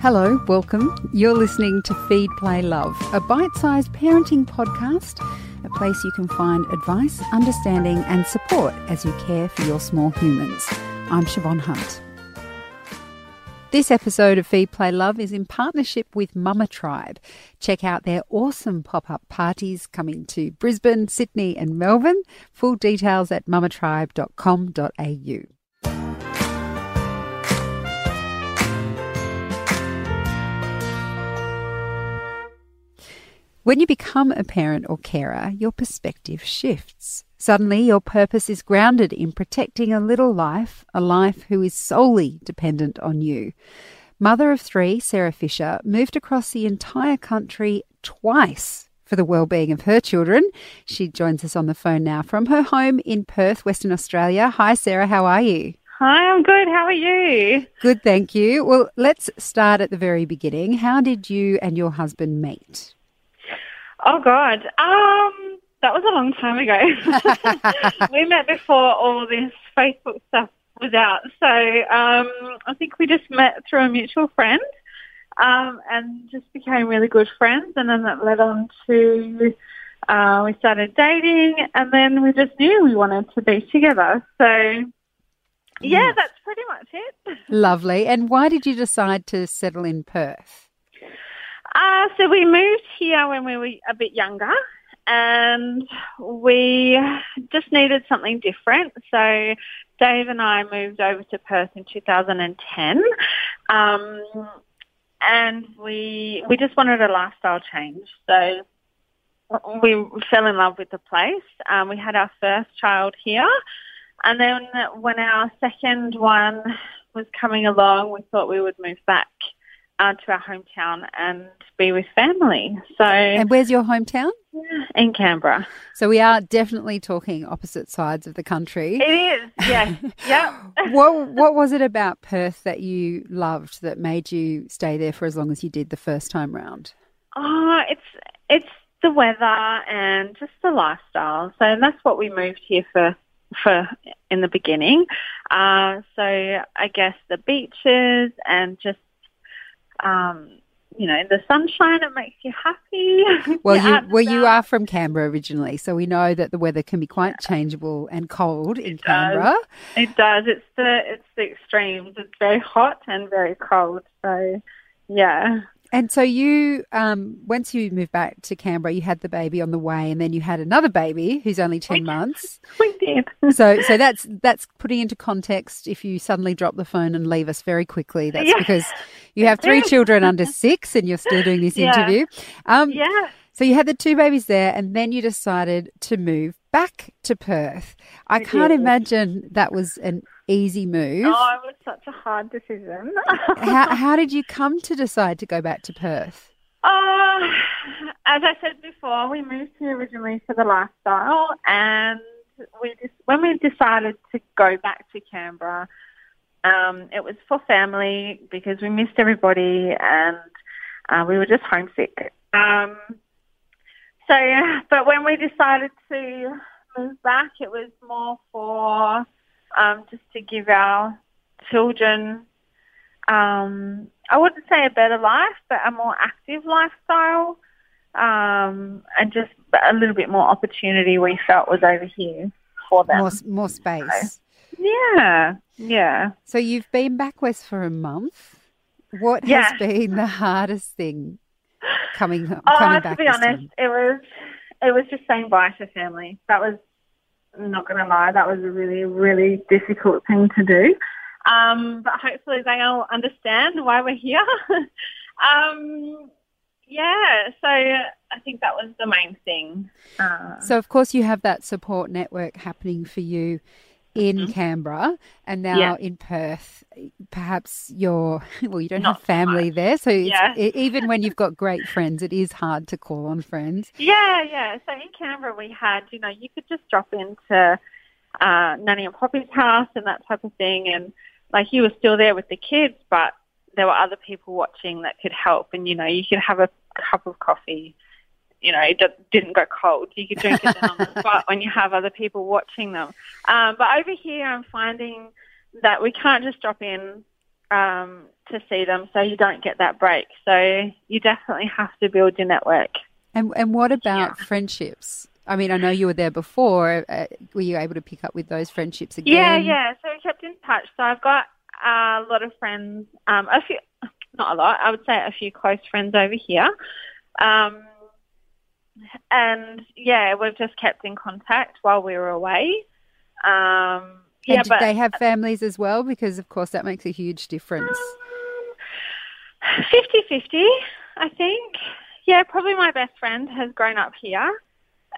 Hello, welcome. You're listening to Feed, Play, Love, a bite sized parenting podcast, a place you can find advice, understanding, and support as you care for your small humans. I'm Siobhan Hunt. This episode of Feed, Play, Love is in partnership with Mama Tribe. Check out their awesome pop up parties coming to Brisbane, Sydney, and Melbourne. Full details at mamatribe.com.au. When you become a parent or carer, your perspective shifts. Suddenly, your purpose is grounded in protecting a little life, a life who is solely dependent on you. Mother of three, Sarah Fisher, moved across the entire country twice for the well-being of her children. She joins us on the phone now from her home in Perth, Western Australia. Hi, Sarah. How are you? Hi, I'm good. How are you? Good, thank you. Well, let's start at the very beginning. How did you and your husband meet? Oh God, um, that was a long time ago. we met before all this Facebook stuff was out, so um, I think we just met through a mutual friend, um, and just became really good friends, and then that led on to. Uh, we started dating, and then we just knew we wanted to be together. So, yeah, that's pretty much it. Lovely. And why did you decide to settle in Perth? Uh, so we moved here when we were a bit younger and we just needed something different. So Dave and I moved over to Perth in 2010. Um, and we we just wanted a lifestyle change. So we fell in love with the place. Um, we had our first child here, and then when our second one was coming along, we thought we would move back uh, to our hometown and be with family. So, and where's your hometown? In Canberra. So we are definitely talking opposite sides of the country. It is, yeah, yeah. what What was it about Perth that you loved that made you stay there for as long as you did the first time round? Oh, it's it's the weather and just the lifestyle. So that's what we moved here for for in the beginning. Uh, so I guess the beaches and just um, you know, the sunshine, it makes you happy. Well, you well you are from Canberra originally, so we know that the weather can be quite yeah. changeable and cold in it Canberra. It does. It's the it's the extremes. It's very hot and very cold. So, yeah. And so you, um, once you moved back to Canberra, you had the baby on the way, and then you had another baby who's only ten we, months. We did. so, so that's that's putting into context. If you suddenly drop the phone and leave us very quickly, that's yeah. because you have three children under six, and you're still doing this yeah. interview. Um, yeah. So you had the two babies there, and then you decided to move back to Perth. I, can't imagine that was an easy move. Oh, it was such a hard decision. how, how did you come to decide to go back to Perth? Uh, as I said before, we moved here originally for the lifestyle, and we just, when we decided to go back to Canberra, um, it was for family because we missed everybody and uh, we were just homesick. Um, so, but when we decided to move back, it was more for um, just to give our children, um, I wouldn't say a better life, but a more active lifestyle, um, and just a little bit more opportunity we felt was over here for them. More, more space. So, yeah, yeah. So you've been back west for a month. What has been the hardest thing coming coming oh, back? To be honest, time? it was it was just saying bye to family. That was I'm not going to lie, that was a really, really difficult thing to do. Um, but hopefully they all understand why we're here. um, yeah, so I think that was the main thing. Uh, so, of course, you have that support network happening for you in mm-hmm. Canberra and now yeah. in Perth. Perhaps you're, well, you don't Not have family so there. So yeah. even when you've got great friends, it is hard to call on friends. Yeah, yeah. So in Canberra, we had, you know, you could just drop into uh, Nanny and Poppy's house and that type of thing. And like you were still there with the kids, but there were other people watching that could help. And, you know, you could have a cup of coffee you know, it didn't go cold. You could drink it on the spot when you have other people watching them. Um, but over here, I'm finding that we can't just drop in um, to see them, so you don't get that break. So you definitely have to build your network. And and what about yeah. friendships? I mean, I know you were there before. Uh, were you able to pick up with those friendships again? Yeah, yeah. So we kept in touch. So I've got a lot of friends, um, a few, not a lot. I would say a few close friends over here. Um, and yeah, we've just kept in contact while we were away. Um, yeah, but, they have families as well? Because of course that makes a huge difference. 50-50, I think. Yeah, probably my best friend has grown up here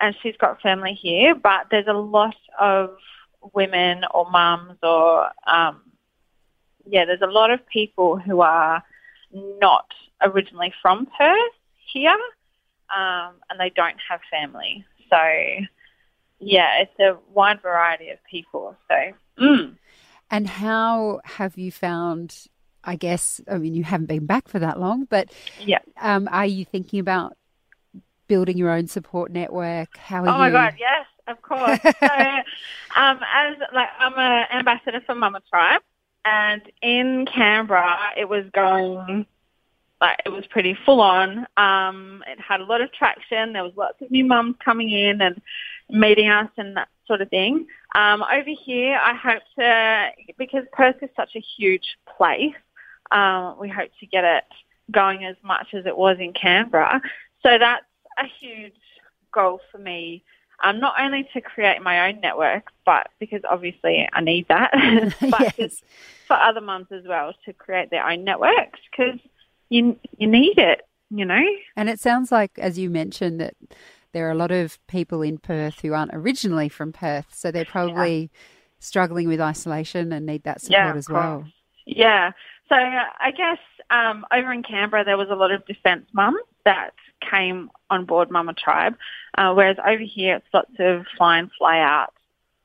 and she's got family here, but there's a lot of women or mums or, um, yeah, there's a lot of people who are not originally from Perth here um, and they don't have family. So, yeah, it's a wide variety of people. So, mm. and how have you found? I guess I mean you haven't been back for that long, but yeah, um, are you thinking about building your own support network? How? oh you... Oh my god, yes, of course. so, um, as like I'm an ambassador for Mama Tribe, and in Canberra, it was going like it was pretty full on. Um, it had a lot of traction. There was lots of new mums coming in and meeting us and that sort of thing. Um, over here, I hope to because Perth is such a huge place. Um, we hope to get it going as much as it was in Canberra. So that's a huge goal for me. Um, not only to create my own network, but because obviously I need that, but yes. for other mums as well to create their own networks because you you need it, you know. And it sounds like, as you mentioned, that there are a lot of people in Perth who aren't originally from Perth, so they're probably yeah. struggling with isolation and need that support yeah, as well. Yeah. So uh, I guess um, over in Canberra there was a lot of defence mums that came on board Mama Tribe, uh, whereas over here it's lots of fly in, fly out,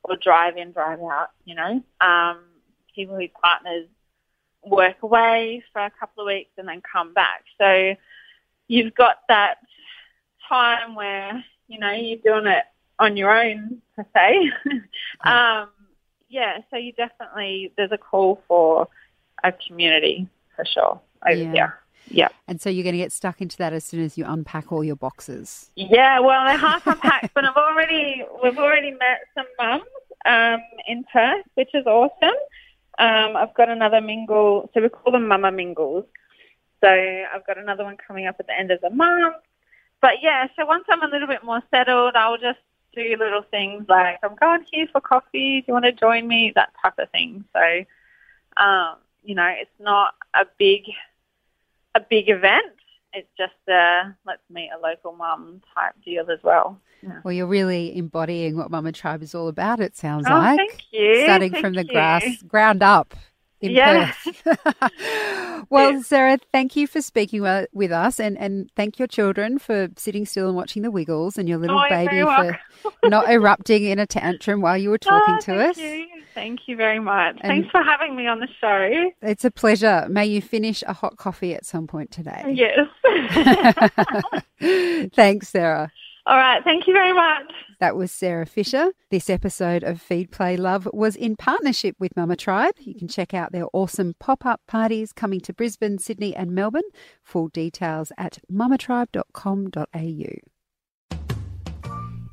or drive in, drive out. You know, um, people whose partners work away for a couple of weeks and then come back. So you've got that time where, you know, you're doing it on your own, per se. um, yeah, so you definitely, there's a call for a community for sure over yeah. here. Yeah. And so you're going to get stuck into that as soon as you unpack all your boxes. Yeah, well, they're half unpacked, but I've already, we've already met some mums um, in Perth, which is awesome. Um, I've got another mingle, so we call them mama mingles. So I've got another one coming up at the end of the month. But yeah, so once I'm a little bit more settled, I'll just do little things like I'm going here for coffee. Do you want to join me? That type of thing. So, um, you know, it's not a big, a big event. It's just a let's meet a local mum type deal as well. Yeah. Well, you're really embodying what Mama Tribe is all about. It sounds oh, like thank you. starting thank from the you. grass, ground up. In yeah. well, Sarah, thank you for speaking with us, and, and thank your children for sitting still and watching the Wiggles, and your little oh, baby for not erupting in a tantrum while you were oh, talking oh, to us. You. Thank you very much. And Thanks for having me on the show. It's a pleasure. May you finish a hot coffee at some point today. Yes. Thanks, Sarah. All right. Thank you very much. That was Sarah Fisher. This episode of Feed Play Love was in partnership with Mama Tribe. You can check out their awesome pop up parties coming to Brisbane, Sydney, and Melbourne. Full details at mamatribe.com.au.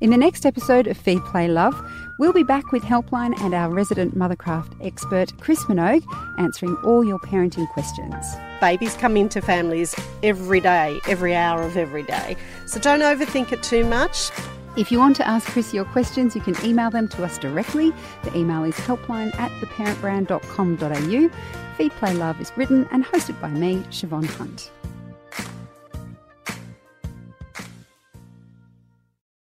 In the next episode of Feed Play Love, we'll be back with Helpline and our resident Mothercraft expert, Chris Minogue, answering all your parenting questions. Babies come into families every day, every hour of every day. So don't overthink it too much. If you want to ask Chris your questions, you can email them to us directly. The email is helpline at theparentbrand.com.au. Feed Play Love is written and hosted by me, Siobhan Hunt.